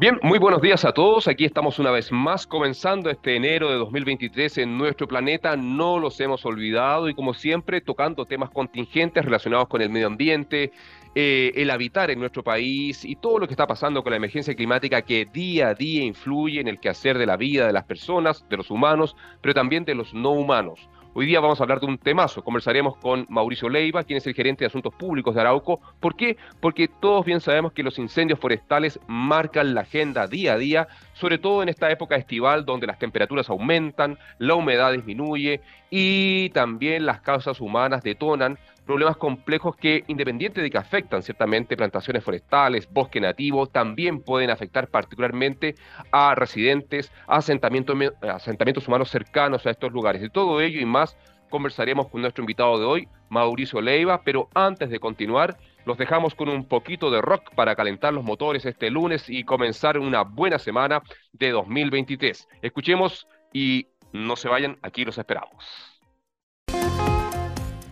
Bien, muy buenos días a todos. Aquí estamos una vez más comenzando este enero de 2023 en nuestro planeta. No los hemos olvidado y como siempre tocando temas contingentes relacionados con el medio ambiente, eh, el habitar en nuestro país y todo lo que está pasando con la emergencia climática que día a día influye en el quehacer de la vida de las personas, de los humanos, pero también de los no humanos. Hoy día vamos a hablar de un temazo. Conversaremos con Mauricio Leiva, quien es el gerente de Asuntos Públicos de Arauco. ¿Por qué? Porque todos bien sabemos que los incendios forestales marcan la agenda día a día, sobre todo en esta época estival donde las temperaturas aumentan, la humedad disminuye y también las causas humanas detonan problemas complejos que, independiente de que afectan ciertamente plantaciones forestales, bosque nativo, también pueden afectar particularmente a residentes, asentamientos, asentamientos humanos cercanos a estos lugares. De todo ello y más conversaremos con nuestro invitado de hoy, Mauricio Leiva, pero antes de continuar, los dejamos con un poquito de rock para calentar los motores este lunes y comenzar una buena semana de 2023. Escuchemos y no se vayan, aquí los esperamos.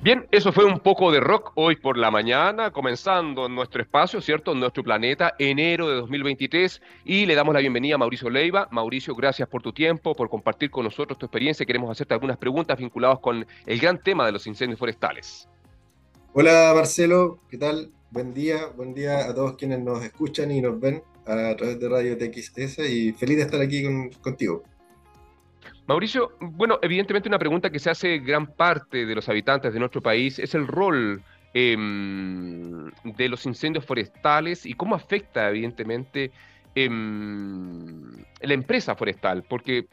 Bien, eso fue un poco de rock hoy por la mañana, comenzando en nuestro espacio, ¿cierto? En nuestro planeta, enero de 2023. Y le damos la bienvenida a Mauricio Leiva. Mauricio, gracias por tu tiempo, por compartir con nosotros tu experiencia. Queremos hacerte algunas preguntas vinculadas con el gran tema de los incendios forestales. Hola Marcelo, ¿qué tal? Buen día, buen día a todos quienes nos escuchan y nos ven a través de Radio TXS y feliz de estar aquí contigo. Mauricio, bueno, evidentemente una pregunta que se hace gran parte de los habitantes de nuestro país es el rol em, de los incendios forestales y cómo afecta evidentemente em, la empresa forestal, porque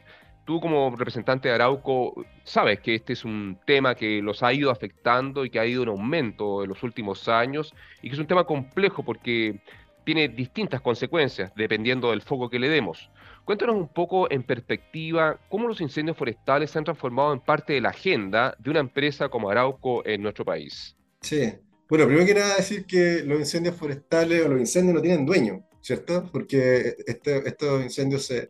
tú como representante de Arauco sabes que este es un tema que los ha ido afectando y que ha ido en aumento en los últimos años y que es un tema complejo porque tiene distintas consecuencias dependiendo del foco que le demos. Cuéntanos un poco en perspectiva cómo los incendios forestales se han transformado en parte de la agenda de una empresa como Arauco en nuestro país. Sí, bueno, primero que nada decir que los incendios forestales o los incendios no tienen dueño, ¿cierto? Porque este, estos incendios se,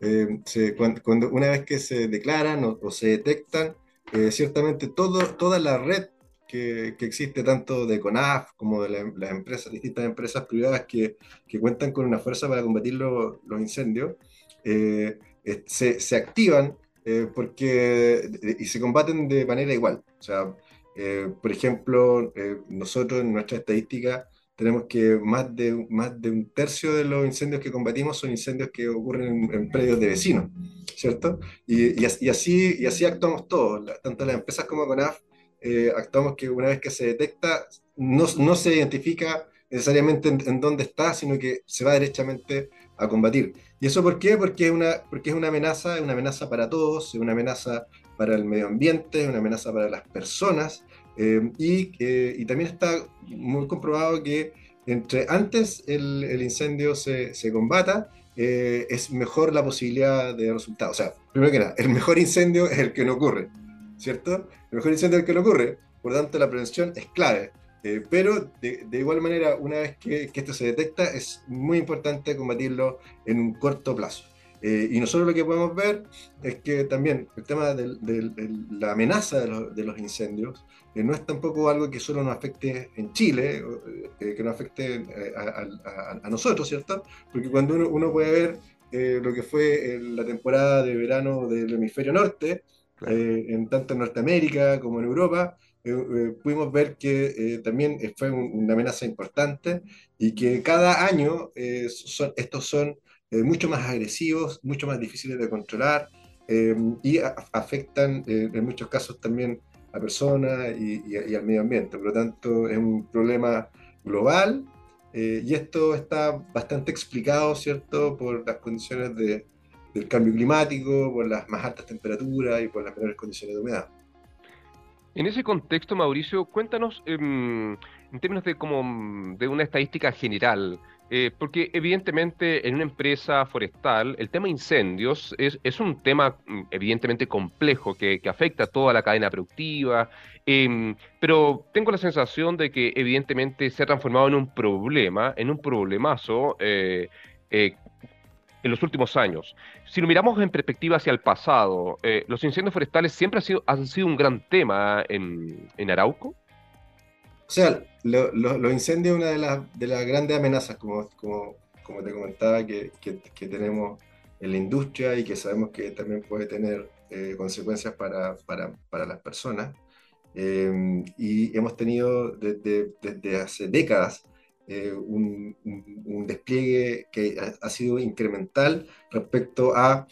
eh, cuando, una vez que se declaran o, se detectan, eh, ciertamente todo, toda la red que, que, existe tanto de CONAF como de las empresas, distintas empresas privadas que, que, cuentan con una fuerza para combatir los incendios, eh, se, se, activan eh, porque, y se combaten de manera igual. O sea, eh, por ejemplo, nosotros en nuestra estadística tenemos que más de, más de un tercio de los incendios que combatimos son incendios que ocurren en, predios de vecinos, ¿cierto? Y, y, así, y así actuamos todos, tanto las empresas como CONAF, actuamos que una vez que se detecta, no, no se identifica necesariamente en, en, dónde está, sino que se va derechamente a combatir. ¿Y eso por qué? Porque es una, porque es una amenaza, es una amenaza para todos, es una amenaza para el medio ambiente, es una amenaza para las personas, eh, y, y, también está muy comprobado que entre antes el, el incendio se, se combata, eh, es mejor la posibilidad de resultado. O sea, primero que nada, el mejor incendio es el que no ocurre, ¿cierto? El mejor incendio es el que no ocurre, por lo tanto la prevención es clave. Eh, pero de, igual manera, una vez que, esto se detecta, es muy importante combatirlo en un corto plazo. Eh, y nosotros lo que podemos ver es que también el tema de, la amenaza de, los incendios eh, no es tampoco algo que solo nos afecte en Chile, que nos afecte a, nosotros, ¿cierto? Porque cuando uno, puede ver lo que fue la temporada de verano del hemisferio norte, en tanto en Norteamérica como en Europa, eh, eh, pudimos ver que eh, también fue una amenaza importante y que cada año son, estos son mucho más agresivos, mucho más difíciles de controlar y afectan en muchos casos también a personas y, al medio ambiente. Por lo tanto, es un problema global y esto está bastante explicado, ¿cierto?, por las condiciones de, del cambio climático, por las más altas temperaturas y por las menores condiciones de humedad. En ese contexto, Mauricio, cuéntanos em, en términos de, como, de una estadística general, eh, porque evidentemente en una empresa forestal el tema incendios es, un tema mm, evidentemente complejo que, que, afecta a toda la cadena productiva, em, pero tengo la sensación de que evidentemente se ha transformado en un problema, en un problemazo eh, eh, en los últimos años. Si lo miramos en perspectiva hacia el pasado, eh, ¿los incendios forestales siempre han sido, han sido un gran tema en, en Arauco? O sea, los incendios es una de las, de grandes amenazas, como, como, como te comentaba, que, que, tenemos en la industria y que sabemos que también puede tener eh, consecuencias para, para, para, las personas. Eh, y hemos tenido desde, desde hace décadas un, un, despliegue que ha, sido incremental respecto a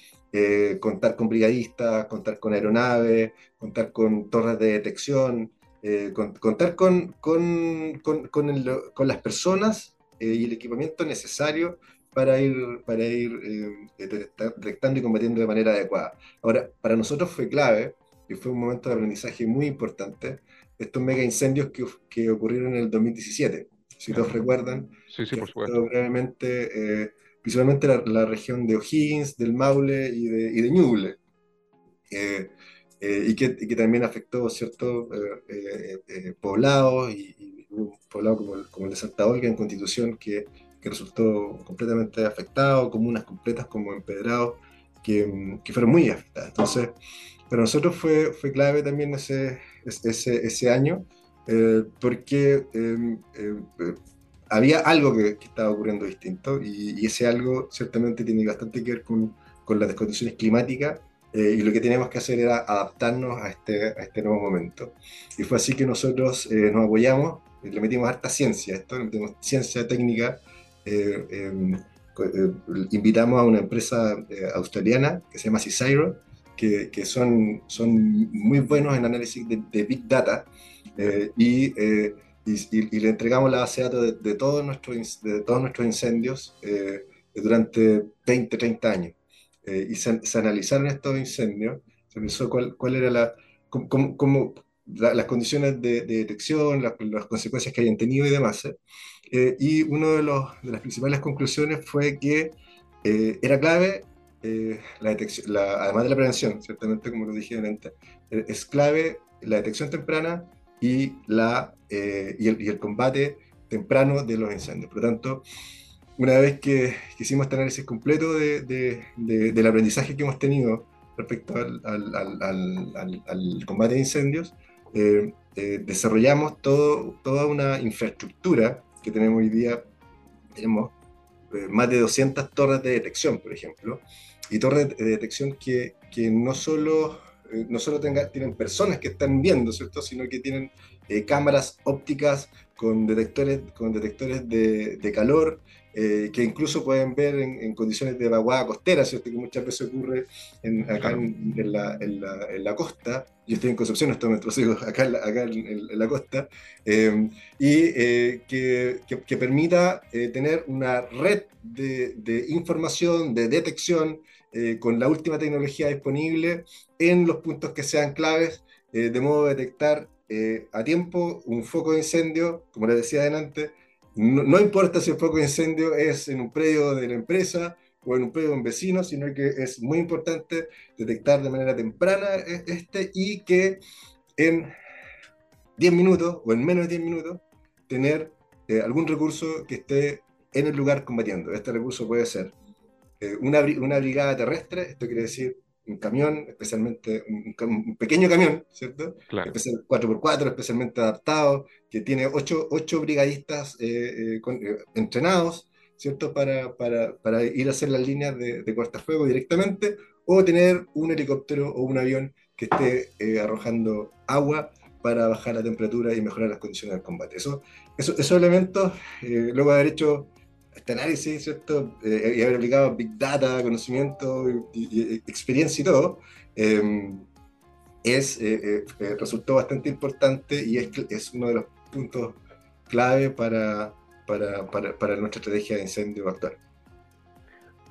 contar con brigadistas, contar con aeronaves, contar con torres de detección, eh, contar con, con, con, con, las personas eh, y el equipamiento necesario para ir, para ir eh, detectando y combatiendo de manera adecuada. Ahora, para nosotros fue clave y fue un momento de aprendizaje muy importante estos mega incendios que, que ocurrieron en el 2017. Si todos recuerdan, sí, sí, por supuesto. brevemente, principalmente la, región de O'Higgins, del Maule y de, y de Ñuble. Eh, y, que, que, también afectó ciertos eh, eh, poblados y, un poblado como el, como el, de Santa Olga en Constitución que, que, resultó completamente afectado, comunas completas como Empedrados que, que fueron muy afectadas. Entonces, para nosotros fue, fue clave también ese, ese, ese año porque em, había algo que, estaba ocurriendo distinto y, y, ese algo ciertamente tiene bastante que ver con, con las condiciones climáticas eh, y lo que teníamos que hacer era adaptarnos a este, a este nuevo momento. Y fue así que nosotros eh, nos apoyamos, le metimos harta ciencia, esto, le metimos ciencia técnica, eh, em, invitamos a una empresa australiana que se llama Cicero, que, que, son, son muy buenos en análisis de, Big Data, y, y, le entregamos la base de datos de, todos, nuestros, de todos nuestros incendios durante 20, 30 años. Eh, y se, analizaron estos incendios, se pensó cuál, cuál era la, cómo, las condiciones de, detección, las, las, consecuencias que hayan tenido y demás. ¿eh? Eh, y una de, de, las principales conclusiones fue que era clave la detección, además de la prevención, ciertamente como lo dije antes, es clave la detección temprana y, la, y el, y, el, combate temprano de los incendios. Por lo tanto, una vez que, hicimos este análisis completo de, del aprendizaje que hemos tenido respecto al, combate de incendios, eh, eh, desarrollamos todo, toda una infraestructura que tenemos hoy día. Tenemos eh, más de 200 torres de detección, por ejemplo, y torres de detección que, que no solo, no solo tienen personas que están viendo, ¿cierto? sino que tienen cámaras ópticas con detectores, con detectores de, de calor, eh, que incluso pueden ver en, condiciones de vaguada costera, ¿cierto? que muchas veces ocurre en, acá en, la, en, la, costa. Yo estoy en Concepción, estoy nuestros hijos acá, acá en, la costa, eh, y eh, que, que, permita tener una red de, de información, de detección, con la última tecnología disponible en los puntos que sean claves, de modo de detectar a tiempo un foco de incendio, como les decía adelante, no, importa si el foco de incendio es en un predio de la empresa o en un predio de un vecino, sino que es muy importante detectar de manera temprana e, este y que en 10 minutos o en menos de 10 minutos tener eh, algún recurso que esté en el lugar combatiendo. Este recurso puede ser eh, una, una brigada terrestre, esto quiere decir un camión, especialmente un, pequeño camión, ¿cierto? Claro. 4x4, especialmente adaptado, que tiene 8, brigadistas eh, eh, eh, entrenados, ¿cierto? Para, para, para, ir a hacer las líneas de, de cortafuego directamente, o tener un helicóptero o un avión que esté arrojando agua para bajar la temperatura y mejorar las condiciones del combate. Eso, eso esos elementos, luego de haber hecho este análisis, ¿cierto? Eh, y haber aplicado Big Data, conocimiento, experiencia y todo, em, es, eh, eh, resultó bastante importante y es, es uno de los puntos clave para, para, para nuestra estrategia de incendio actual.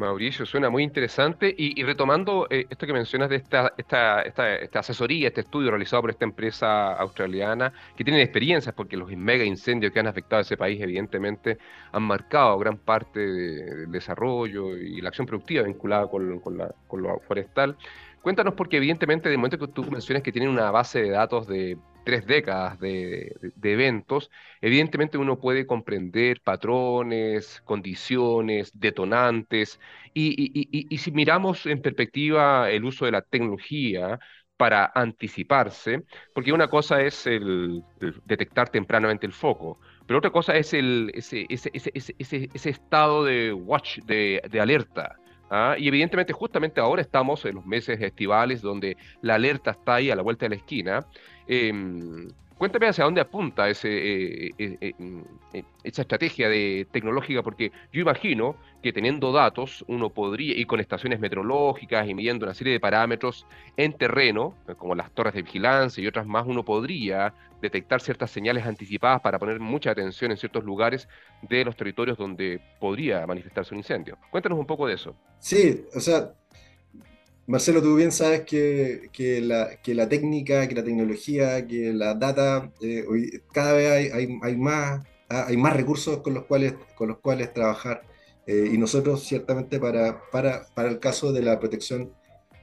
Mauricio, suena muy interesante. Y, retomando eh, esto que mencionas de esta, esta, esta, asesoría, este estudio realizado por esta empresa australiana, que tienen experiencias, porque los mega incendios que han afectado a ese país, evidentemente, han marcado gran parte del desarrollo y la acción productiva vinculada con, con, la, con lo forestal. Cuéntanos, porque evidentemente, de momento que tú mencionas que tienen una base de datos de tres décadas de, eventos, evidentemente uno puede comprender patrones, condiciones, detonantes, y, si miramos en perspectiva el uso de la tecnología para anticiparse, porque una cosa es el detectar tempranamente el foco, pero otra cosa es el, ese, ese, ese, ese estado de watch, de, de alerta. ¿Ah? Y evidentemente justamente ahora estamos en los meses estivales donde la alerta está ahí a la vuelta de la esquina. Em, Cuéntame hacia dónde apunta eh, eh, eh, mm, esa estrategia de, tecnológica, porque yo imagino que teniendo datos uno podría, y con estaciones meteorológicas y midiendo una serie de parámetros en terreno, como las torres de vigilancia y otras más, uno podría detectar ciertas señales anticipadas para poner mucha atención en ciertos lugares de los territorios donde podría manifestarse un incendio. Cuéntanos un poco de eso. Sí, o sea, Marcelo, tú bien sabes que, que, la, que, la, técnica, que la tecnología, que la data, eh, hoy, cada vez hay, hay, más, ah, hay más recursos con los cuales, con los cuales trabajar. Eh, y nosotros, ciertamente, para, para, para, el caso de la protección,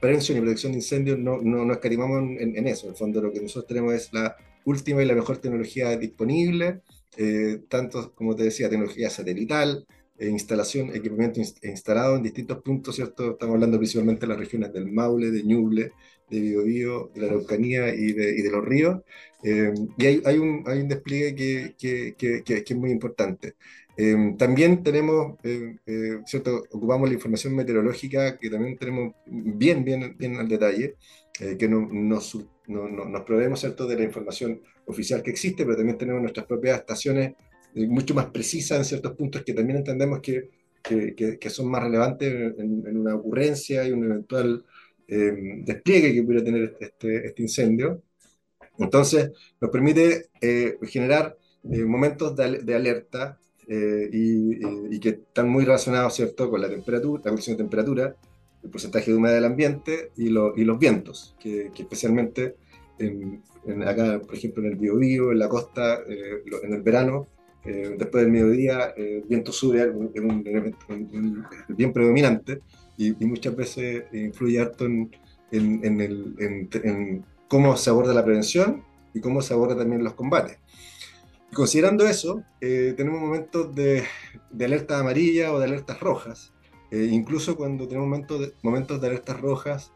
prevención y protección de incendios, no, no, no escatimamos en, eso. En el fondo, lo que nosotros tenemos es la última y la mejor tecnología disponible, eh, tanto, como te decía, tecnología satelital, instalación, equipamiento instalado en distintos puntos, ¿cierto? Estamos hablando principalmente de las regiones del Maule, de Ñuble, de Biobío, de la Araucanía y de, y de los ríos. Eh, y hay, hay, un, hay, un, despliegue que, que, que, que, es muy importante. Eh, también tenemos, eh, ¿cierto? Ocupamos la información meteorológica, que también tenemos bien, bien, bien al detalle, que no, nos, no, nos proveemos, ¿cierto?, de la información oficial que existe, pero también tenemos nuestras propias estaciones eh, mucho más precisa en ciertos puntos que también entendemos que, que, que son más relevantes en, una ocurrencia y un eventual eh, despliegue que pudiera tener este, este incendio. Entonces, nos permite eh, generar momentos de, de alerta y, y, que están muy relacionados, ¿cierto?, con la temperatura, la cuestión de temperatura, el porcentaje de humedad del ambiente y, lo, y los vientos, que, que especialmente en, acá, por ejemplo, en el Biobío, en la costa, en el verano, eh, después del mediodía el viento sube, es un elemento bien predominante y, muchas veces influye harto en, en, el, en, cómo se aborda la prevención y cómo se aborda también los combates. Y considerando eso, eh, tenemos momentos de, de, alerta amarilla o de alertas rojas. Eh, incluso cuando tenemos momentos de, momentos de alertas rojas,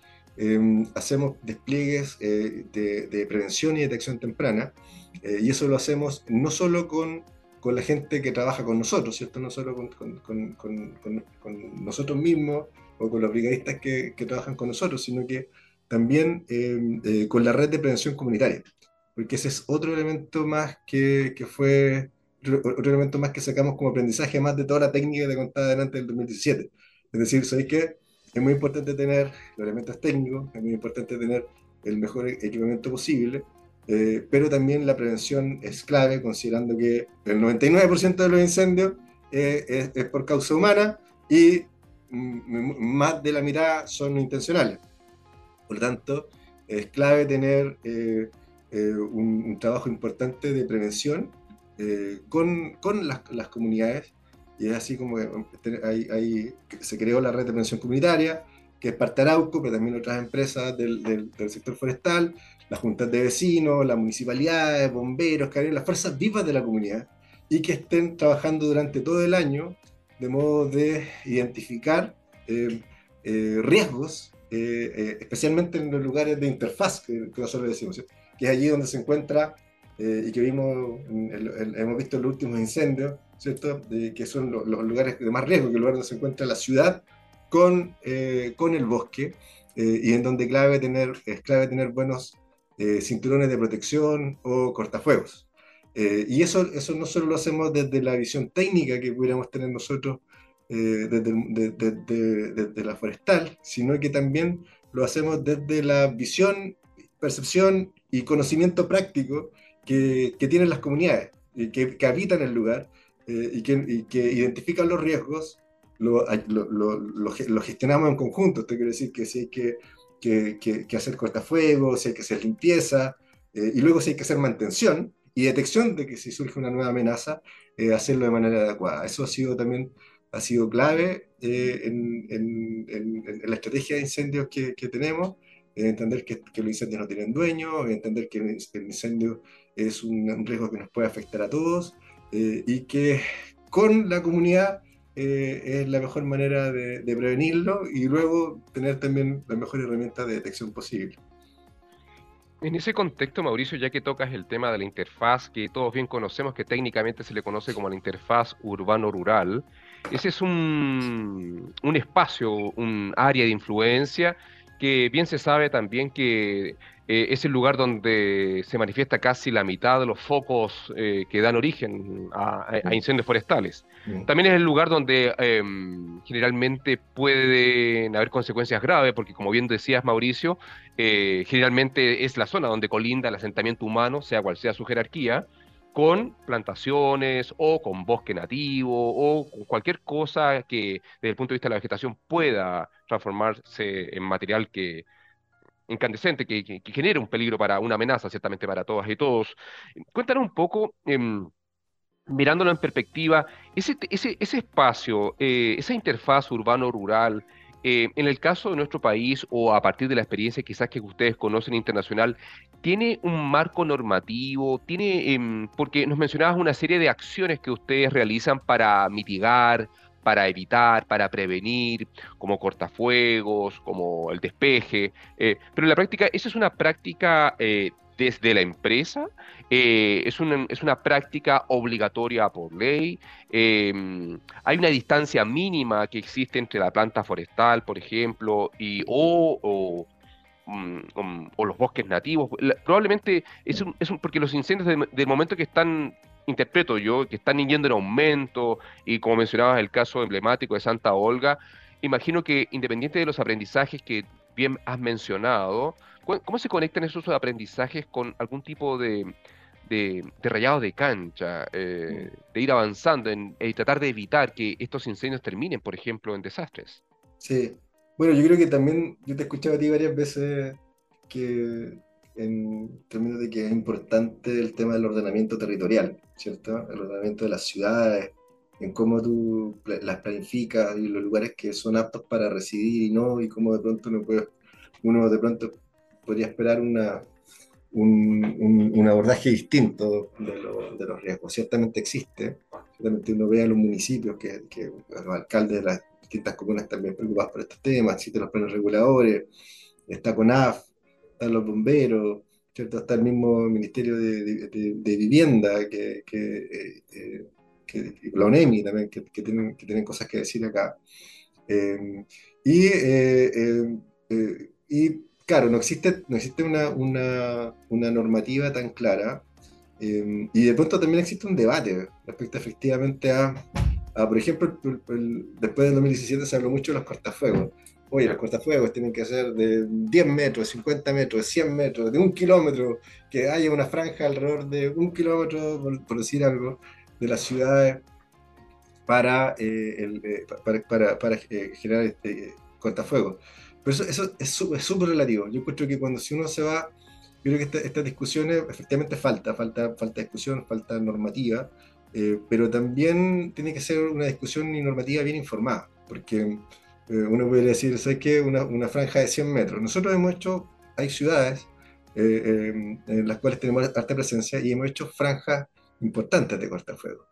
hacemos despliegues de, de, prevención y detección temprana. y eso lo hacemos no solo con con la gente que trabaja con nosotros, ¿cierto? No solo con, con, con, con nosotros mismos o con los brigadistas que, que, trabajan con nosotros, sino que también eh, eh, con la red de prevención comunitaria, porque ese es otro elemento más que, que, fue, otro elemento más que sacamos como aprendizaje, más de toda la técnica de contada delante del 2017. Es decir, ¿sabéis qué? Es muy importante tener los elementos técnicos, es muy importante tener el mejor equipamiento posible, eh, pero también la prevención es clave, considerando que el 99% de los incendios eh, es, por causa humana y más de la mitad son intencionales. Por lo tanto, es clave tener eh, un, trabajo importante de prevención con, con las, las, comunidades. Y es así como hay, se creó la red de prevención comunitaria, que es parte Arauco, pero también otras empresas del, del, del sector forestal, las juntas de vecinos, las municipalidades, bomberos, las fuerzas vivas de la comunidad, y que estén trabajando durante todo el año de modo de identificar eh, eh, riesgos, eh, especialmente en los lugares de interfaz, que, nosotros decimos, que es allí donde se encuentra, y que vimos, hemos visto en los últimos incendios, ¿cierto? que son los, lugares de más riesgo, que el lugar donde se encuentra la ciudad con, con el bosque, y en donde clave tener, es clave tener buenos eh, cinturones de protección o cortafuegos. Eh, y eso, eso no solo lo hacemos desde la visión técnica que pudiéramos tener nosotros eh, desde, la forestal, sino que también lo hacemos desde la visión, percepción y conocimiento práctico que, que tienen las comunidades, que, que habitan el lugar y que, identifican los riesgos, lo, gestionamos en conjunto. Esto quiere decir que si que que, que, hacer cortafuegos, si hay que hacer limpieza, eh, y luego si hay que hacer mantención y detección de que si surge una nueva amenaza, eh, hacerlo de manera adecuada. Eso ha sido también ha sido clave eh, en, en, en, la estrategia de incendios que, que tenemos, entender que, que, los incendios no tienen dueño, entender que el, incendio es un, un, riesgo que nos puede afectar a todos y que con la comunidad eh, es la mejor manera de, prevenirlo y luego tener también la mejor herramienta de detección posible. En ese contexto, Mauricio, ya que tocas el tema de la interfaz, que todos bien conocemos, que técnicamente se le conoce como la interfaz urbano-rural, ese es un, un espacio, un área de influencia que bien se sabe también que eh, es el lugar donde se manifiesta casi la mitad de los focos eh, que dan origen a, incendios forestales. También es el lugar donde em, generalmente pueden haber consecuencias graves, porque como bien decías, Mauricio, eh, generalmente es la zona donde colinda el asentamiento humano, sea cual sea su jerarquía, con plantaciones o con bosque nativo o cualquier cosa que desde el punto de vista de la vegetación pueda transformarse en material que incandescente, que, que, genere un peligro para una amenaza ciertamente para todas y todos. Cuéntanos un poco, em, mirándolo en perspectiva, ese, ese, ese espacio, eh, esa interfaz urbano-rural, eh, en el caso de nuestro país o a partir de la experiencia quizás que ustedes conocen internacional, ¿tiene un marco normativo? ¿Tiene, em, porque nos mencionabas una serie de acciones que ustedes realizan para mitigar, para evitar, para prevenir, como cortafuegos, como el despeje, eh, pero en la práctica, ¿esa es una práctica eh, desde la empresa, eh, es, una, es, una, práctica obligatoria por ley, em, hay una distancia mínima que existe entre la planta forestal, por ejemplo, y, o, mm, um, los bosques nativos. probablemente es, un, es porque los incendios del momento que están interpreto yo, que están yendo en aumento, y como mencionabas el caso emblemático de Santa Olga, imagino que independiente de los aprendizajes que bien has mencionado, ¿Cómo se conectan esos aprendizajes con algún tipo de, de, rayado de cancha, eh, de ir avanzando en, y tratar de evitar que estos incendios terminen, por ejemplo, en desastres? Sí, bueno, yo creo que también, yo te he escuchado a ti varias veces que en términos de que es importante el tema del ordenamiento territorial, ¿cierto? El ordenamiento de las ciudades, en cómo tú las planificas y los lugares que son aptos para residir y no, y cómo de pronto uno, puede, uno de pronto podría esperar una, un, un, abordaje distinto de, de, los riesgos. Ciertamente existe, ciertamente uno ve a los municipios que, que los alcaldes de las distintas comunas bien preocupados por estos temas, existen los planes reguladores, está CONAF, están los bomberos, ¿cierto? está el mismo Ministerio de, de, de Vivienda, que, que, eh, eh que, la ONEMI también, que, que, tienen, que tienen cosas que decir acá. Eh, y, eh, y claro, no existe, no existe una, una, una normativa tan clara eh, y de pronto también existe un debate respecto efectivamente a, a por ejemplo, después del 2017 se habló mucho de los cortafuegos. Oye, los cortafuegos tienen que ser de 10 metros, 50 metros, 100 metros, de un kilómetro, que haya una franja alrededor de un kilómetro, por, decir algo, de las ciudades para, eh, el, eh, para, para, para generar este, cortafuegos. Pero eso, eso es súper relativo. Yo encuentro que cuando si uno se va, yo creo que estas discusiones efectivamente falta, falta, falta discusión, falta normativa, eh, pero también tiene que ser una discusión y normativa bien informada, porque eh, uno puede decir, ¿sabes qué? Una, una, franja de 100 metros. Nosotros hemos hecho, hay ciudades eh, en las cuales tenemos alta presencia y hemos hecho franjas importantes de cortafuego.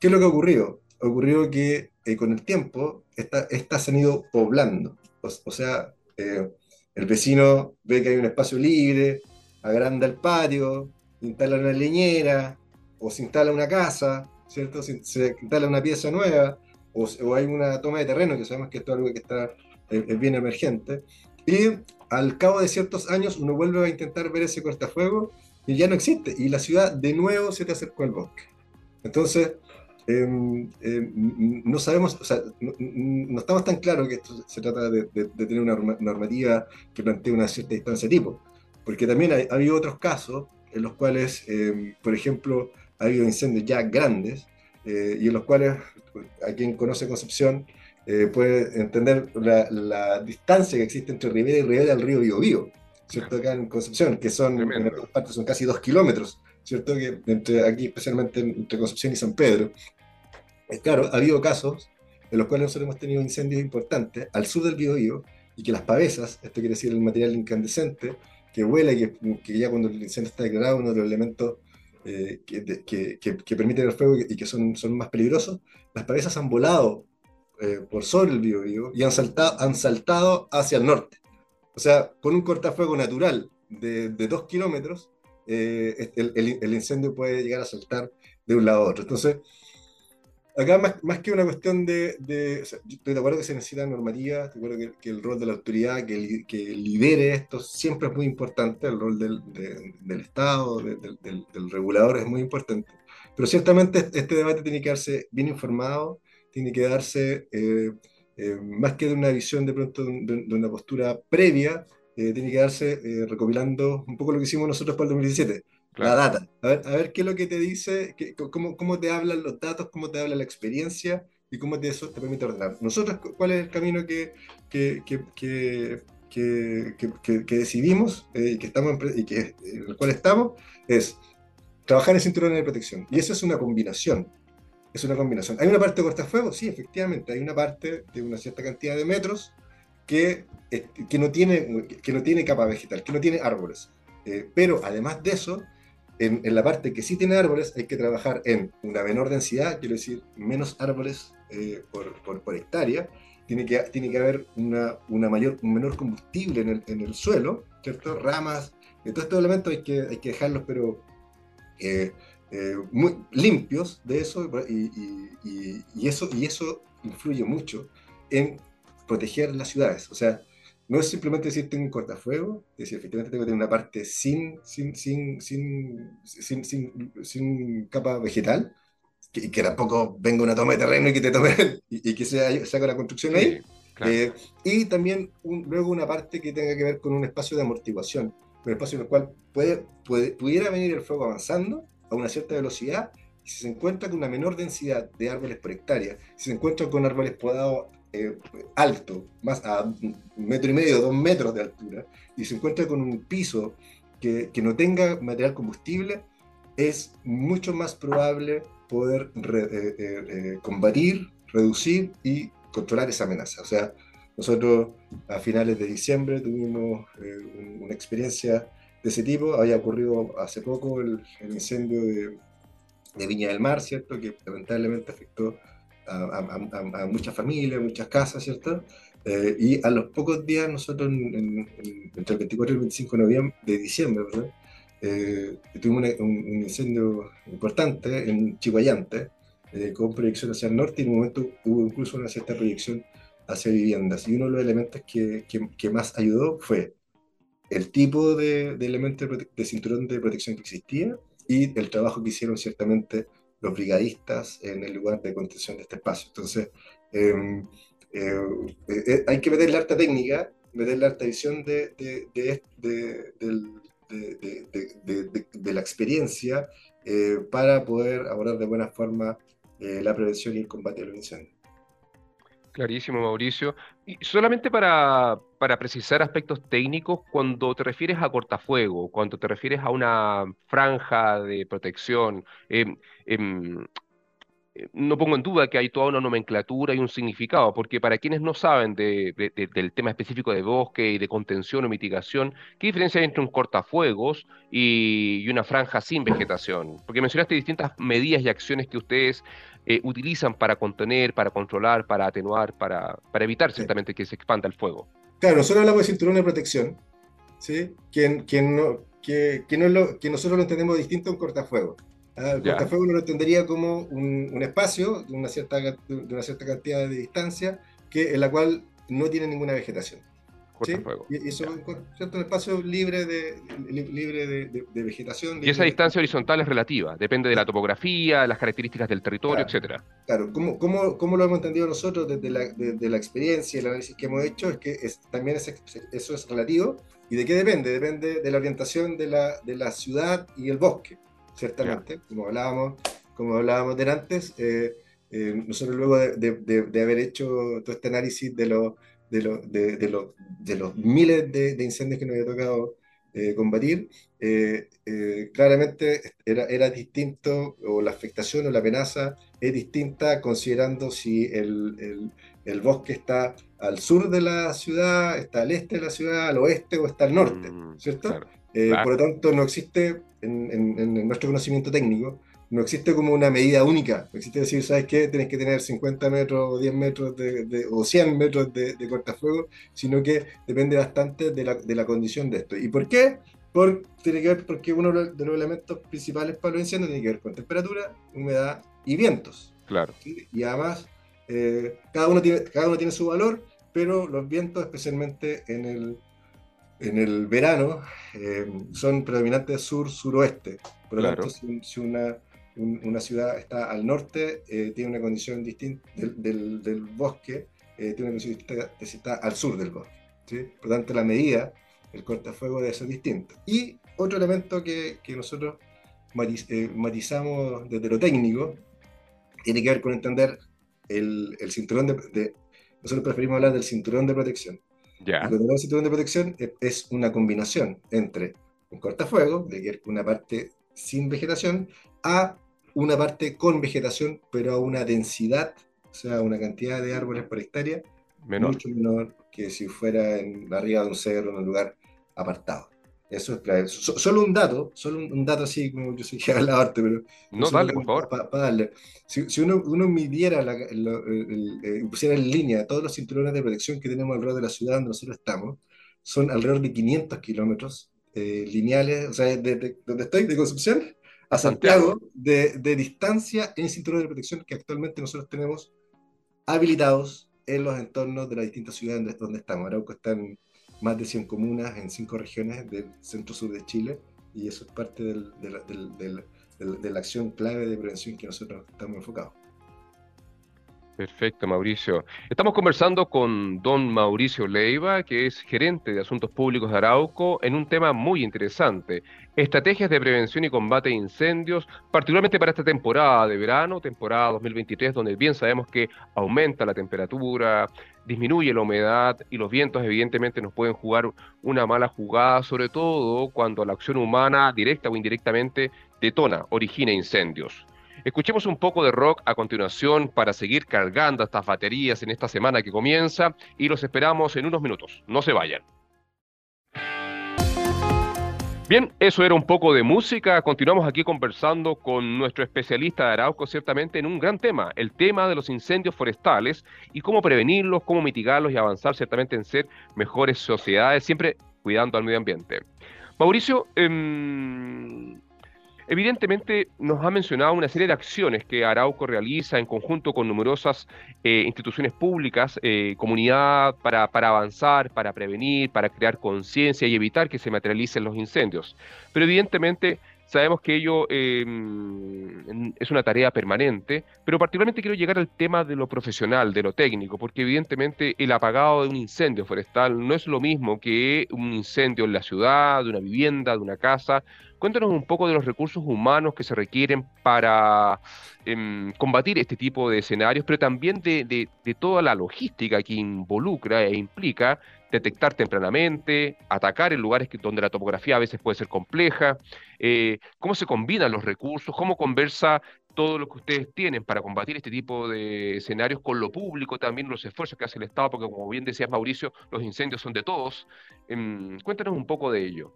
¿Qué es lo que ha ocurrido? Ha ocurrido que con el tiempo estas se han ido poblando. O, sea, eh, el vecino ve que hay un espacio libre, agranda el patio, instala una leñera, o se instala una casa, ¿cierto? Se, instala una pieza nueva, o, hay una toma de terreno, que sabemos que esto es algo que está es bien emergente. Y al cabo de ciertos años uno vuelve a intentar ver ese cortafuego y ya no existe. Y la ciudad de nuevo se te acercó al bosque. Entonces, Em, em, no sabemos, o sea, no, estamos tan claros que esto se trata de, tener una normativa que plantee una cierta distancia de tipo, porque también ha habido otros casos en los cuales, em, por ejemplo, ha habido incendios ya grandes eh, y en los cuales, a quien conoce Concepción, eh, puede entender la, distancia que existe entre Rivera y Rivera del río Biobío, ¿cierto? Acá en Concepción, que son, en partes son casi dos kilómetros. ¿cierto? Que entre aquí, especialmente entre Concepción y San Pedro, eh, claro, ha habido casos en los cuales nosotros hemos tenido incendios importantes al sur del Biobío y que las pavesas, esto quiere decir el material incandescente, que vuela y que, ya cuando el incendio está declarado, uno de los elementos eh, que, permiten el fuego y que son, son más peligrosos, las pavesas han volado eh, por sobre el Biobío y han saltado, han saltado hacia el norte. O sea, con un cortafuego natural de, dos kilómetros, eh, el, incendio puede llegar a saltar de un lado a otro. Entonces, acá más, más que una cuestión de, de estoy de acuerdo que se necesita normativa, estoy de acuerdo que, el rol de la autoridad que, que, lidere esto siempre es muy importante, el rol del, del Estado, del, del, regulador es muy importante, pero ciertamente este debate tiene que darse bien informado, tiene que darse eh, eh, más que de una visión de pronto de, una postura previa, eh, tiene que darse recopilando un poco lo que hicimos nosotros para el 2017 la data. A ver, a ver qué es lo que te dice, cómo, cómo te hablan los datos, cómo te habla la experiencia y cómo te, eso te permite ordenar. Nosotros, ¿cuál es el camino que, que, que, que decidimos eh, que estamos y que, en el cual estamos? Es trabajar en cinturones de protección. Y eso es una combinación. Es una combinación. ¿Hay una parte de cortafuego? Sí, efectivamente. Hay una parte de una cierta cantidad de metros que, que, no, tiene, que no tiene capa vegetal, que no tiene árboles. Eh, pero además de eso, en, la parte que sí tiene árboles hay que trabajar en una menor densidad, quiero decir, menos árboles eh, por, hectárea, tiene que, tiene que haber una, mayor, un menor combustible en el, en el suelo, ¿cierto? Ramas, todos estos elementos hay que, dejarlos, pero eh, eh, limpios de eso, eso, y eso influye mucho en proteger las ciudades. O sea, no es simplemente decir tengo un cortafuego, es decir, efectivamente tengo que tener una parte sin, sin, sin, sin, sin, sin, capa vegetal, y que, tampoco venga una toma de terreno y que te tome y, que se, se haga la construcción ahí. Eh, y también luego una parte que tenga que ver con un espacio de amortiguación, un espacio en el cual puede, puede, pudiera venir el fuego avanzando a una cierta velocidad y si se encuentra con una menor densidad de árboles por hectárea, si se encuentra con árboles podados eh, alto, más a un metro y medio, dos metros de altura, y se encuentra con un piso que, no tenga material combustible, es mucho más probable poder eh, eh, combatir, reducir y controlar esa amenaza. O sea, nosotros a finales de diciembre tuvimos una experiencia de ese tipo. Había ocurrido hace poco el, incendio de, Viña del Mar, ¿cierto? Que lamentablemente afectó a, muchas familias, muchas casas, ¿cierto? Eh, y a los pocos días, nosotros, entre el 24 y el 25 de, noviembre, de diciembre, ¿verdad? Eh, tuvimos un, incendio importante en Chihuayante, eh, con proyección hacia el norte, y en un momento hubo incluso una cierta proyección hacia viviendas. Y uno de los elementos que, que, más ayudó fue el tipo de, de elemento de, de, cinturón de protección que existía y el trabajo que hicieron ciertamente los brigadistas en el lugar de contención de este espacio. Entonces, em, eh, eh, hay que meter la alta técnica, meter la alta visión de, de, la experiencia eh, para poder abordar de buena forma la prevención y el combate a los incendios. Clarísimo, Mauricio. Y solamente para, precisar aspectos técnicos, cuando te refieres a cortafuego, cuando te refieres a una franja de protección, em, em, eh, no pongo en duda que hay toda una nomenclatura y un significado, porque para quienes no saben del tema específico de bosque y de contención o mitigación, ¿qué diferencia hay entre un cortafuegos y, una franja sin vegetación? Porque mencionaste distintas medidas y acciones que ustedes eh, utilizan para contener, para controlar, para atenuar, para, para evitar ciertamente que se expanda el fuego. Claro, nosotros hablamos de cinturón de protección, ¿sí? que, que, no, que, que, no lo, que nosotros lo entendemos distinto a un cortafuego. Ah, el cortafuego lo entendería como un, un, espacio de una, cierta, de una cierta cantidad de distancia que, en la cual no tiene ninguna vegetación. ¿Sí? Y, eso es un espacio libre de, libre de, de, vegetación. Y esa distancia horizontal es relativa, depende de la topografía, las características del territorio, claro, etc. Claro, ¿Cómo, cómo, cómo, lo hemos entendido nosotros desde la, de, la experiencia y el análisis que hemos hecho? Es que es, también es, eso es relativo. ¿Y de qué depende? Depende de la orientación de la, de la ciudad y el bosque ciertamente, como hablábamos, como hablábamos de antes. Eh, eh, nosotros luego de, haber hecho todo este análisis de, lo, de, lo, de, los miles de, incendios que nos había tocado eh, combatir, claramente era, era distinto, o la afectación o la amenaza es distinta considerando si el, el, el, bosque está al sur de la ciudad, está al este de la ciudad, al oeste o está al norte, mm, ¿cierto? Por lo tanto, no existe en, nuestro conocimiento técnico, no existe como una medida única. No existe decir, ¿sabes qué? Tienes que tener 50 metros o 10 metros de, o 100 metros de, de, cortafuego, sino que depende bastante de la, de la, condición de esto. ¿Y por qué? Por, tiene que ver porque uno de los elementos principales para los incendios tiene que ver con temperatura, humedad y vientos. Claro. Y además, eh, cada, uno tiene, cada uno tiene su valor, pero los vientos, especialmente en el, en el verano, eh, son predominantes sur-suroeste. Por lo tanto, si, una, una, ciudad está al norte, eh, tiene una condición distinta del, del, bosque, tiene una condición distinta de si está al sur del bosque. ¿sí? Por tanto, la medida, el cortafuego debe ser distinto. Y otro elemento que, que nosotros matizamos desde lo técnico, tiene que ver con entender el, el cinturón de, Nosotros preferimos hablar del cinturón de protección. Ya. cuando hablamos cinturón de protección es una combinación entre un cortafuego, de que una parte sin vegetación, a una parte con vegetación, pero a una densidad, o sea, una cantidad de árboles por hectárea menor. mucho menor que si fuera en arriba de un cerro, en un lugar apartado. Eso es clave. solo un dato, solo un, dato así como yo sé que habla arte, pero. No, dale, por favor. Para darle. Si, si, uno, uno midiera, la, eh, pusiera en línea todos los cinturones de protección que tenemos alrededor de la ciudad donde nosotros estamos, son alrededor de 500 kilómetros eh, lineales, o sea, de, donde estoy, de Concepción, a Santiago, de, de distancia en cinturones de protección que actualmente nosotros tenemos habilitados en los entornos de las distintas ciudades donde estamos. Arauco está en más de 100 comunas en 5 regiones del centro-sur de Chile y eso es parte del, de la acción clave de prevención que nosotros estamos enfocados. Perfecto, Mauricio. Estamos conversando con don Mauricio Leiva, que es gerente de Asuntos Públicos de Arauco, en un tema muy interesante, estrategias de prevención y combate de incendios, particularmente para esta temporada de verano, temporada 2023, donde bien sabemos que aumenta la temperatura, disminuye la humedad y los vientos evidentemente nos pueden jugar una mala jugada, sobre todo cuando la acción humana, directa o indirectamente, detona, origina incendios. Escuchemos un poco de rock a continuación para seguir cargando estas baterías en esta semana que comienza y los esperamos en unos minutos. No se vayan. Bien, eso era un poco de música. Continuamos aquí conversando con nuestro especialista de Arauco, ciertamente en un gran tema, el tema de los incendios forestales y cómo prevenirlos, cómo mitigarlos y avanzar ciertamente en ser mejores sociedades, siempre cuidando al medio ambiente. Mauricio, eh, Evidentemente nos ha mencionado una serie de acciones que Arauco realiza en conjunto con numerosas eh, instituciones públicas, eh, comunidad, para, para, avanzar, para prevenir, para crear conciencia y evitar que se materialicen los incendios. Pero evidentemente Sabemos que ello em, es una tarea permanente, pero particularmente quiero llegar al tema de lo profesional, de lo técnico, porque evidentemente el apagado de un incendio forestal no es lo mismo que un incendio en la ciudad, de una vivienda, de una casa. Cuéntanos un poco de los recursos humanos que se requieren para em, combatir este tipo de escenarios, pero también de, toda la logística que involucra e implica detectar tempranamente, atacar en lugares donde la topografía a veces puede ser compleja, eh, cómo se combinan los recursos, cómo conversa todo lo que ustedes tienen para combatir este tipo de escenarios con lo público, también los esfuerzos que hace el Estado, porque como bien decías Mauricio, los incendios son de todos. Em, cuéntanos un poco de ello.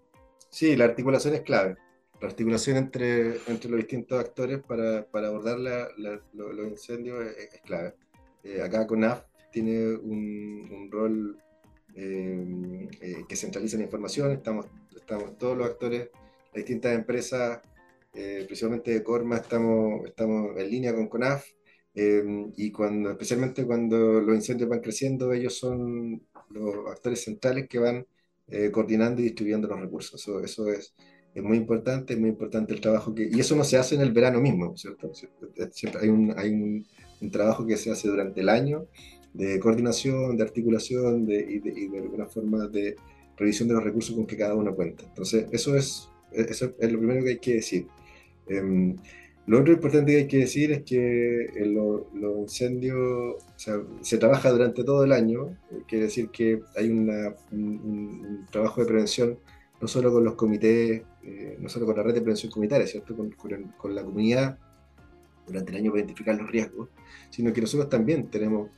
Sí, la articulación es clave. La articulación entre, entre los distintos actores para, para abordar los incendios es, clave. Eh, acá CONAF tiene un, un rol eh, eh, que centralizan la información, estamos, estamos todos los actores, las distintas empresas, eh, principalmente de Corma, estamos, estamos en línea con CONAF, y cuando, especialmente cuando los incendios van creciendo, ellos son los actores centrales que van coordinando y distribuyendo los recursos. Eso, eso es, es muy importante, es muy importante el trabajo que... Y eso no se hace en el verano mismo, ¿cierto? Siempre hay un, hay un, un trabajo que se hace durante el año de coordinación, de articulación de, y, de, alguna forma de revisión de los recursos con que cada uno cuenta. Entonces, eso es, eso es lo primero que hay que decir. Em, lo otro importante que hay que decir es que los incendios se trabaja durante todo el año, quiere decir que hay un, trabajo de prevención no solo con los comités, eh, no solo con la red de prevención comunitaria, ¿cierto? Con, con, la comunidad durante el año para identificar los riesgos, sino que nosotros también tenemos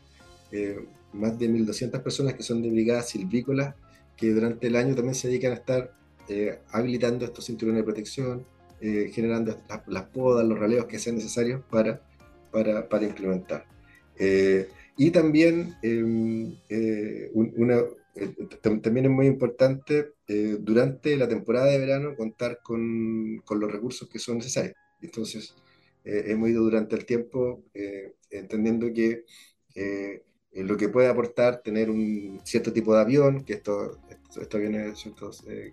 eh, más de 1.200 personas que son de brigadas silvícolas, que durante el año también se dedican a estar eh, habilitando estos cinturones de protección, generando las, podas, los raleos que sean necesarios para, para, para implementar. y también em, una, también es muy importante durante la temporada de verano contar con, con, los recursos que son necesarios. Entonces, hemos ido durante el tiempo entendiendo que lo que puede aportar tener un cierto tipo de avión, que esto, esto, aviones, ciertos eh,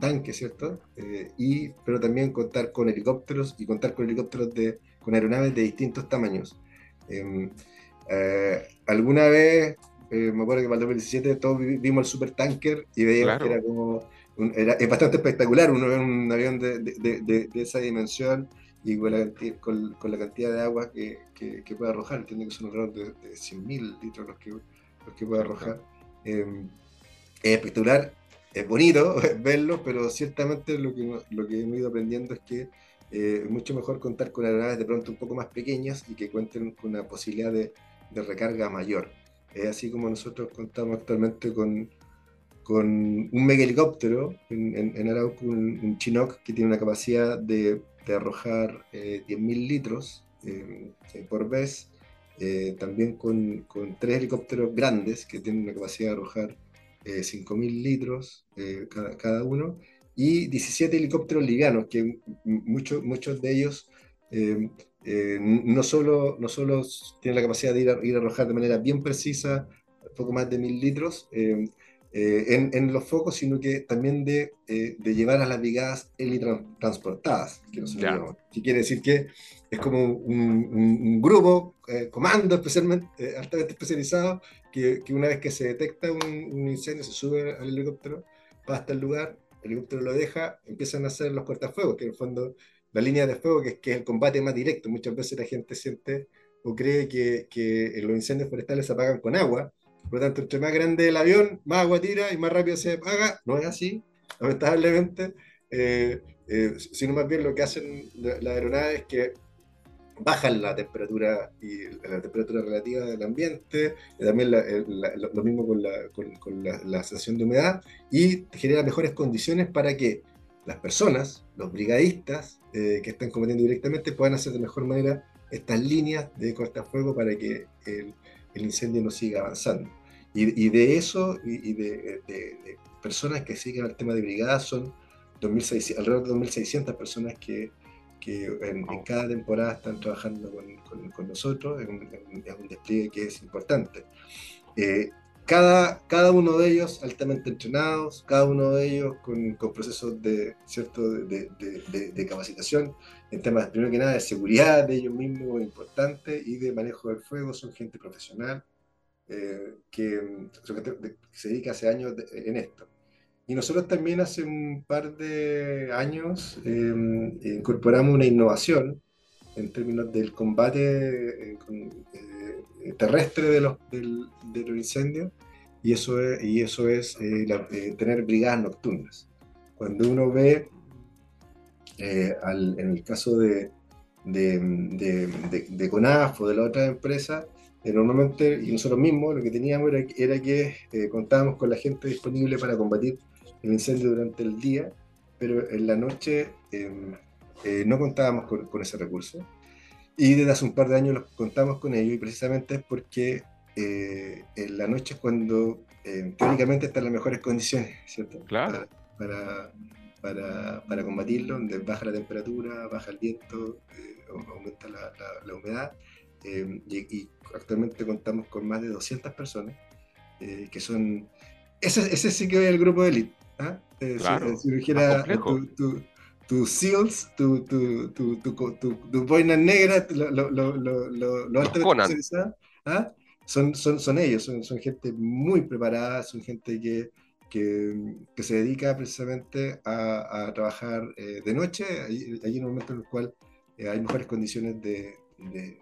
tanques, ¿cierto? Eh, y, pero también contar con helicópteros y contar con helicópteros de, con aeronaves de distintos tamaños. Em, eh, alguna vez, me acuerdo que para el 2017 todos vimos el supertanker y veíamos que era como, era, es bastante espectacular uno ve un avión de, de, de, de esa dimensión y con la, con, con la cantidad de agua que, que, puede arrojar, entiendo que son alrededor de, de 100.000 litros los que, los que puede arrojar. Em, es espectacular, es bonito verlo, pero ciertamente lo que, lo que hemos ido aprendiendo es que eh, es mucho mejor contar con aeronaves de pronto un poco más pequeñas y que cuenten con una posibilidad de, de recarga mayor. Es así como nosotros contamos actualmente con, con un mega helicóptero en, en, en Arauco, un, un, Chinook que tiene una capacidad de de arrojar eh, 10.000 litros eh, eh, por vez, eh, también con, con, tres helicópteros grandes que tienen una capacidad de arrojar 5.000 litros cada, cada, uno, y 17 helicópteros livianos, que muchos muchos de ellos no, solo, no solo tienen la capacidad de ir a, ir a arrojar de manera bien precisa poco más de 1.000 litros, eh, en, los focos, sino que también de, eh, de llevar a las brigadas helitransportadas, que, no que quiere decir que es como un, un, grupo, eh, comando especialmente, altamente especializado, que, que, una vez que se detecta un, un, incendio, se sube al helicóptero, va hasta el lugar, el helicóptero lo deja, empiezan a hacer los cortafuegos, que en el fondo la línea de fuego, que es, que es el combate más directo. Muchas veces la gente siente o cree que, que los incendios forestales se apagan con agua, por lo tanto, entre más grande el avión, más agua tira y más rápido se apaga. No es así, lamentablemente. Eh, eh, sino más bien lo que hacen las aeronaves es que bajan la temperatura y la temperatura relativa del ambiente, también lo mismo con, la, sensación de humedad, y genera mejores condiciones para que las personas, los brigadistas eh, que están combatiendo directamente, puedan hacer de mejor manera estas líneas de cortafuego para que el incendio no siga avanzando. Y, y de eso, y, de, de, personas que siguen al tema de brigadas, son 2600, alrededor de 2.600 personas que, que en, cada temporada están trabajando con, con, nosotros, es un, es un, despliegue que es importante. Eh, cada, cada uno de ellos altamente entrenados, cada uno de ellos con, con procesos de, ¿cierto? De, de, de, capacitación en temas, primero que nada, de seguridad de ellos mismos, importante, y de manejo del fuego, son gente profesional, eh, que, se dedica hace años en esto. Y nosotros también hace un par de años em, incorporamos una innovación en términos del combate eh, eh, terrestre de los, del, de los incendios, y eso es, y eso es tener brigadas nocturnas. Cuando uno ve, al, en el caso de, de, de, de, CONAF o de la otra empresa, eh, normalmente, y nosotros mismos, lo que teníamos era, era que eh, contábamos con la gente disponible para combatir el incendio durante el día, pero en la noche em, eh, no contábamos con, con, ese recurso. Y desde hace un par de años los contamos con ello, y precisamente es porque en la noche es cuando teóricamente están las mejores condiciones, ¿cierto? Claro. Para, para, para, combatirlo, donde baja la temperatura, baja el viento, aumenta la, la, la humedad eh, y, actualmente contamos con más de 200 personas eh, que son. Ese, ese, sí que es el grupo de elite. ¿ah? Eh, claro, si, dijera tu, tu, SEALs, tu, tu, tu, tu, tu boinas negras, lo, lo, lo, lo, lo ¿ah? son, son, son ellos, son, son gente muy preparada, son gente que, que, que, se dedica precisamente a, a trabajar eh, de noche, hay, hay, un momento en el cual eh, hay mejores condiciones de, de,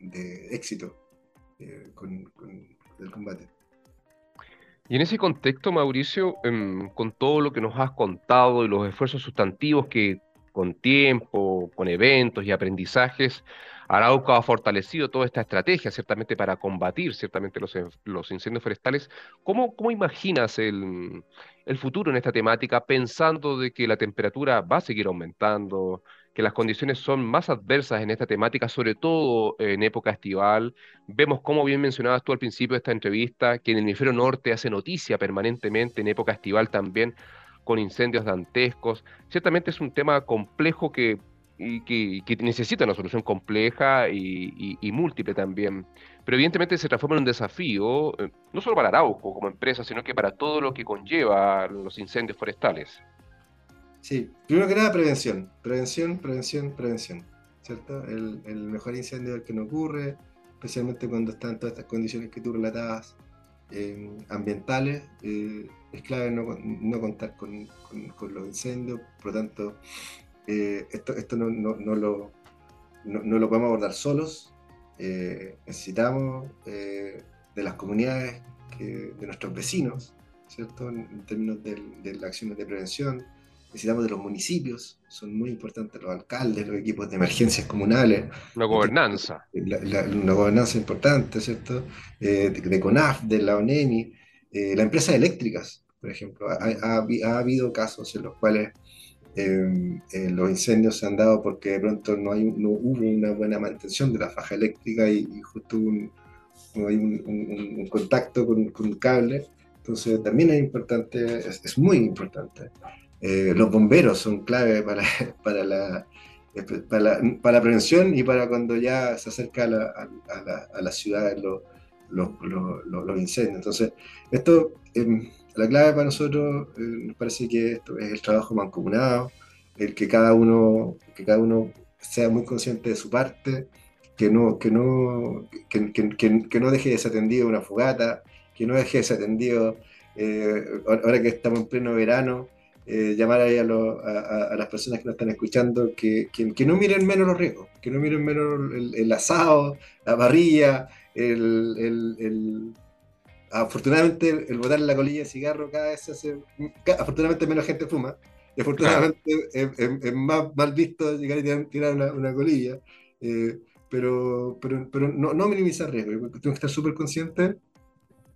de, éxito eh, con, el combate. Y en ese contexto, Mauricio, em, con todo lo que nos has contado y los esfuerzos sustantivos que con tiempo, con eventos y aprendizajes, Arauco ha fortalecido toda esta estrategia, ciertamente, para combatir ciertamente los, los incendios forestales. ¿Cómo, cómo imaginas el, el, futuro en esta temática, pensando de que la temperatura va a seguir aumentando, que las condiciones son más adversas en esta temática, sobre todo en época estival? Vemos, como bien mencionabas tú al principio de esta entrevista, que en el hemisferio norte hace noticia permanentemente en época estival también con incendios dantescos. Ciertamente es un tema complejo que y que, necesita una solución compleja y, múltiple también. Pero evidentemente se transforma en un desafío, eh, no solo para Arauco como empresa, sino que para todo lo que conlleva los incendios forestales. Sí, primero que nada prevención, prevención, prevención, prevención, ¿cierto? El, mejor incendio es que no ocurre, especialmente cuando están todas estas condiciones que tú relatabas eh, ambientales, eh, es clave no, contar con, los incendios, por lo tanto eh, esto, no, no, no, lo, no, lo podemos abordar solos. Eh, necesitamos de las comunidades, de nuestros vecinos, ¿cierto? En, términos de, de las acciones de prevención. Necesitamos de los municipios, son muy importantes los alcaldes, los equipos de emergencias comunales. La gobernanza. una gobernanza importante, ¿cierto? de, CONAF, de la ONEMI, las empresas eléctricas, por ejemplo. Ha, ha, ha, habido casos en los cuales Em, eh, los incendios se han dado porque de pronto no, hay, no hubo una buena mantención de la faja eléctrica y, justo un, no hay un, contacto con, con, un cable. Entonces también es importante, es, muy importante. Eh, los bomberos son clave para, para, la, para, la, para, la, prevención y para cuando ya se acerca a la, a la, ciudad los, los, los, incendios. Entonces, esto em, la clave para nosotros eh, nos parece que esto es el trabajo mancomunado, el que cada uno, que cada uno sea muy consciente de su parte, que no, que no, que, que, que no deje desatendido una fogata, que no deje desatendido, eh, ahora que estamos en pleno verano, eh, llamar ahí a, a, a, las personas que nos están escuchando que, que, no miren menos los riesgos, que no miren menos el, el asado, la parrilla, el, el, afortunadamente el botar en la colilla de cigarro cada vez se hace, afortunadamente menos gente fuma, y afortunadamente es, más mal visto llegar y tirar una, colilla, eh, pero, pero, pero no, no minimizar riesgo, tengo que estar súper consciente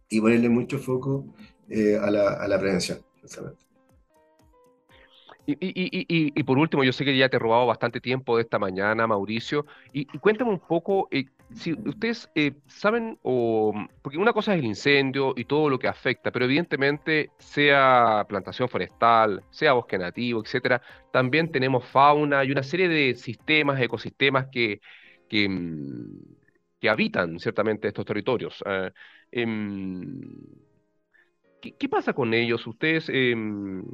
y ponerle mucho foco eh, a, la, a, la, prevención. Y, y, y, y, por último, yo sé que ya te he robado bastante tiempo de esta mañana, Mauricio, y, cuéntame un poco eh, si ustedes eh, saben, o, porque una cosa es el incendio y todo lo que afecta, pero evidentemente sea plantación forestal, sea bosque nativo, etcétera, también tenemos fauna y una serie de sistemas, ecosistemas que, que, mm, que habitan ciertamente estos territorios. Eh, ¿qué, pasa con ellos? ¿Ustedes em,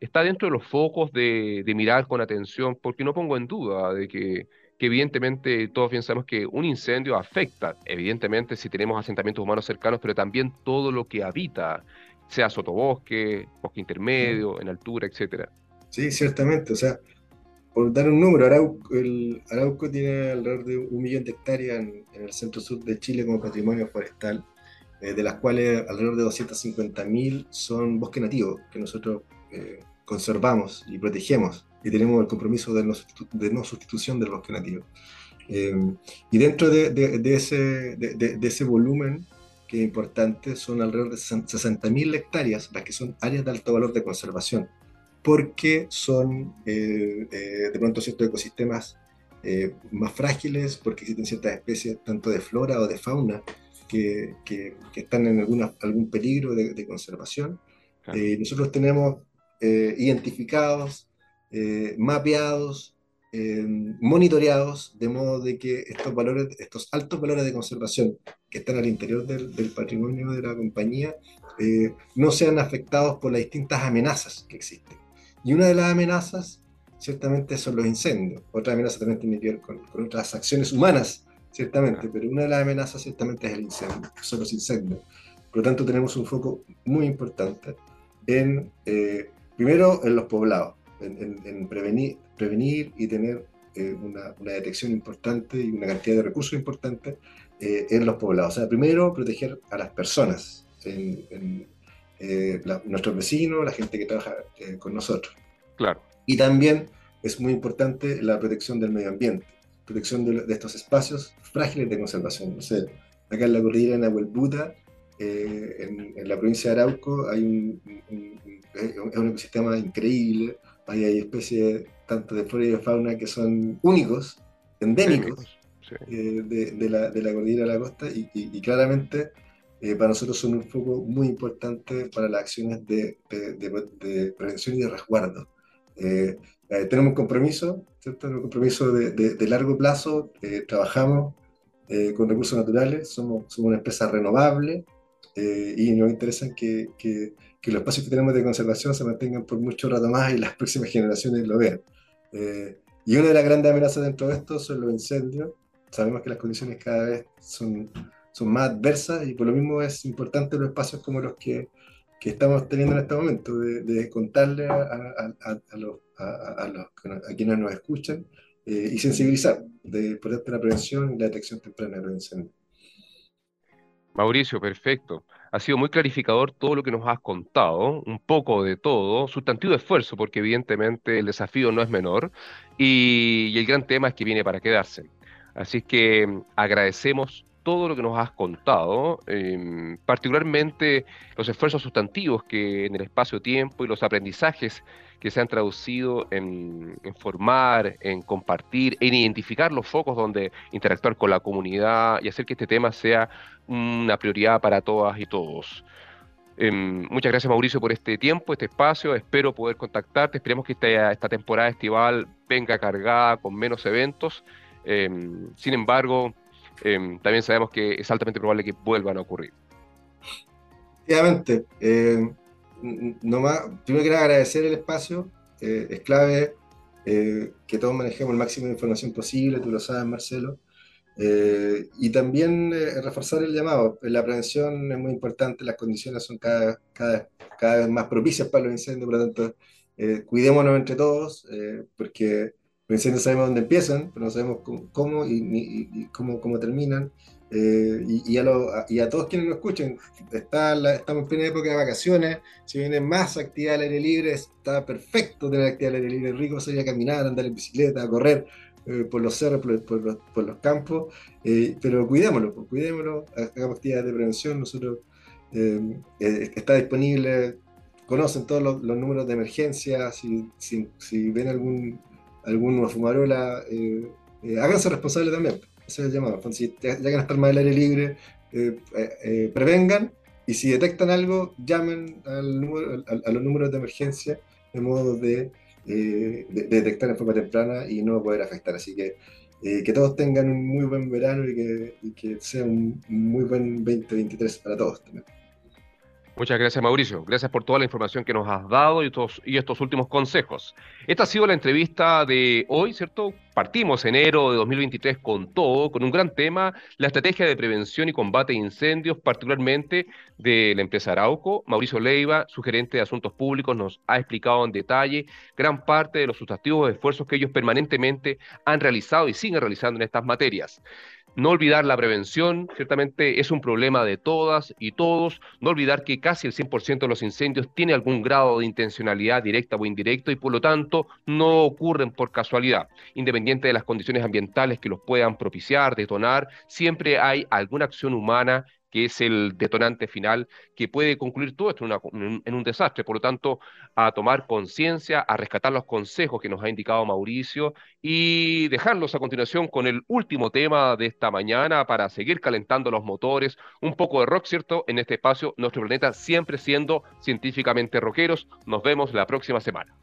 está dentro de los focos de, de mirar con atención? Porque no pongo en duda de que que evidentemente todos pensamos que un incendio afecta, evidentemente si tenemos asentamientos humanos cercanos, pero también todo lo que habita, sea sotobosque, bosque intermedio, en altura, etcétera. Sí, ciertamente. O sea, por dar un número, Arauco, el, Arauco tiene alrededor de un millón de hectáreas en, el centro sur de Chile como patrimonio forestal, eh, de las cuales alrededor de 250.000 son bosque nativo, que nosotros eh, conservamos y protegemos y tenemos el compromiso de no, de no sustitución del bosque nativo. Eh, y dentro de, de, ese, de, ese, volumen, que es importante, son alrededor de 60.000 hectáreas las que son áreas de alto valor de conservación, porque son eh, eh, de pronto ciertos ecosistemas más frágiles, porque existen ciertas especies, tanto de flora o de fauna, que, que, están en alguna, algún peligro de, conservación. nosotros tenemos identificados eh, mapeados, eh, monitoreados, de modo de que estos valores, estos altos valores de conservación que están al interior del, patrimonio de la compañía, eh, no sean afectados por las distintas amenazas que existen. Y una de las amenazas, ciertamente, son los incendios. Otra amenaza también tiene que ver con, otras acciones humanas, ciertamente, pero una de las amenazas ciertamente es el incendio, son los incendios. Por lo tanto, tenemos un foco muy importante en, primero, en los poblados en, prevenir, prevenir y tener eh, una, detección importante y una cantidad de recursos importante eh, en los poblados. O sea, primero proteger a las personas, en, eh, nuestros vecinos, la gente que trabaja con nosotros. Claro. Y también es muy importante la protección del medio ambiente, protección de, estos espacios frágiles de conservación. No sé, acá en la cordillera de Nahuelbuta, eh, en, la provincia de Arauco, hay un, un, ecosistema increíble, hay, hay, especies tanto de flora y de fauna que son únicos, endémicos, eh, de, la, de, la, cordillera de la costa, y, claramente eh, para nosotros son un foco muy importante para las acciones de, de prevención y de resguardo. Tenemos un compromiso, ¿cierto? un compromiso de, largo plazo, trabajamos con recursos naturales, somos, somos una empresa renovable, eh, y nos interesa que, que, que, los espacios que tenemos de conservación se mantengan por mucho rato más y las próximas generaciones lo vean. Eh, y una de las grandes amenazas dentro de esto son los incendios. Sabemos que las condiciones cada vez son, son más adversas y por lo mismo es importante los espacios como los que, que estamos teniendo en este momento, de, de contarle a, a, a, los, a, los, a, quienes nos escuchan eh, y sensibilizar de, por la prevención y la detección temprana de los incendios. Mauricio, perfecto. Ha sido muy clarificador todo lo que nos has contado, un poco de todo, sustantivo esfuerzo, porque evidentemente el desafío no es menor y, el gran tema es que viene para quedarse. Así que mm, agradecemos todo lo que nos has contado, em, particularmente los esfuerzos sustantivos que en el espacio-tiempo y los aprendizajes que se han traducido en, formar, en compartir, en identificar los focos donde interactuar con la comunidad y hacer que este tema sea una prioridad para todas y todos. Em, muchas gracias Mauricio por este tiempo, este espacio. Espero poder contactarte. Esperemos que esta, temporada estival venga cargada con menos eventos. Em, sin embargo, em, también sabemos que es altamente probable que vuelvan a ocurrir. Efectivamente. Nomás, primero quiero agradecer el espacio. Eh, es clave eh, que todos manejemos el máximo de información posible, tú lo sabes, Marcelo. Eh, y también eh, reforzar el llamado. La prevención es muy importante, las condiciones son cada, cada, cada vez más propicias para los incendios, por lo tanto, eh, cuidémonos entre todos, porque los incendios sabemos dónde empiezan, pero no sabemos cómo, y, cómo, cómo, terminan. Y, y, a y, a todos quienes nos escuchen, estamos en plena época de vacaciones, si viene más actividad al aire libre, está perfecto tener actividad al aire libre, rico salir a caminar, andar en bicicleta, correr, eh, por los cerros, por, los, campos, eh, pero cuidémoslo, pues, cuidémoslo, hagamos actividades de prevención, nosotros eh, está disponible, conocen todos los, números de emergencia, si, ven algún, alguna fumarola, háganse responsables también, ese es el llamado, si llegan a estar más al aire libre, prevengan y si detectan algo, llamen al número, a los números de emergencia de modo de eh, de, detectar en forma temprana y no poder afectar. Así que eh, que todos tengan un muy buen verano y que, y que sea un muy buen 2023 para todos también. Muchas gracias, Mauricio. Gracias por toda la información que nos has dado y estos, últimos consejos. Esta ha sido la entrevista de hoy, ¿cierto? Partimos enero de 2023 con todo, con un gran tema, la estrategia de prevención y combate de incendios, particularmente de la empresa Arauco. Mauricio Leiva, su gerente de Asuntos Públicos, nos ha explicado en detalle gran parte de los sustantivos esfuerzos que ellos permanentemente han realizado y siguen realizando en estas materias. No olvidar la prevención, ciertamente es un problema de todas y todos. No olvidar que casi el 100% de los incendios tiene algún grado de intencionalidad directa o indirecta y por lo tanto no ocurren por casualidad. Independiente de las condiciones ambientales que los puedan propiciar, detonar, siempre hay alguna acción humana que es el detonante final que puede concluir todo esto en, un desastre. Por lo tanto, a tomar conciencia, a rescatar los consejos que nos ha indicado Mauricio y dejarlos a continuación con el último tema de esta mañana para seguir calentando los motores, un poco de rock, ¿cierto? En este espacio, nuestro planeta siempre siendo científicamente rockeros. Nos vemos la próxima semana.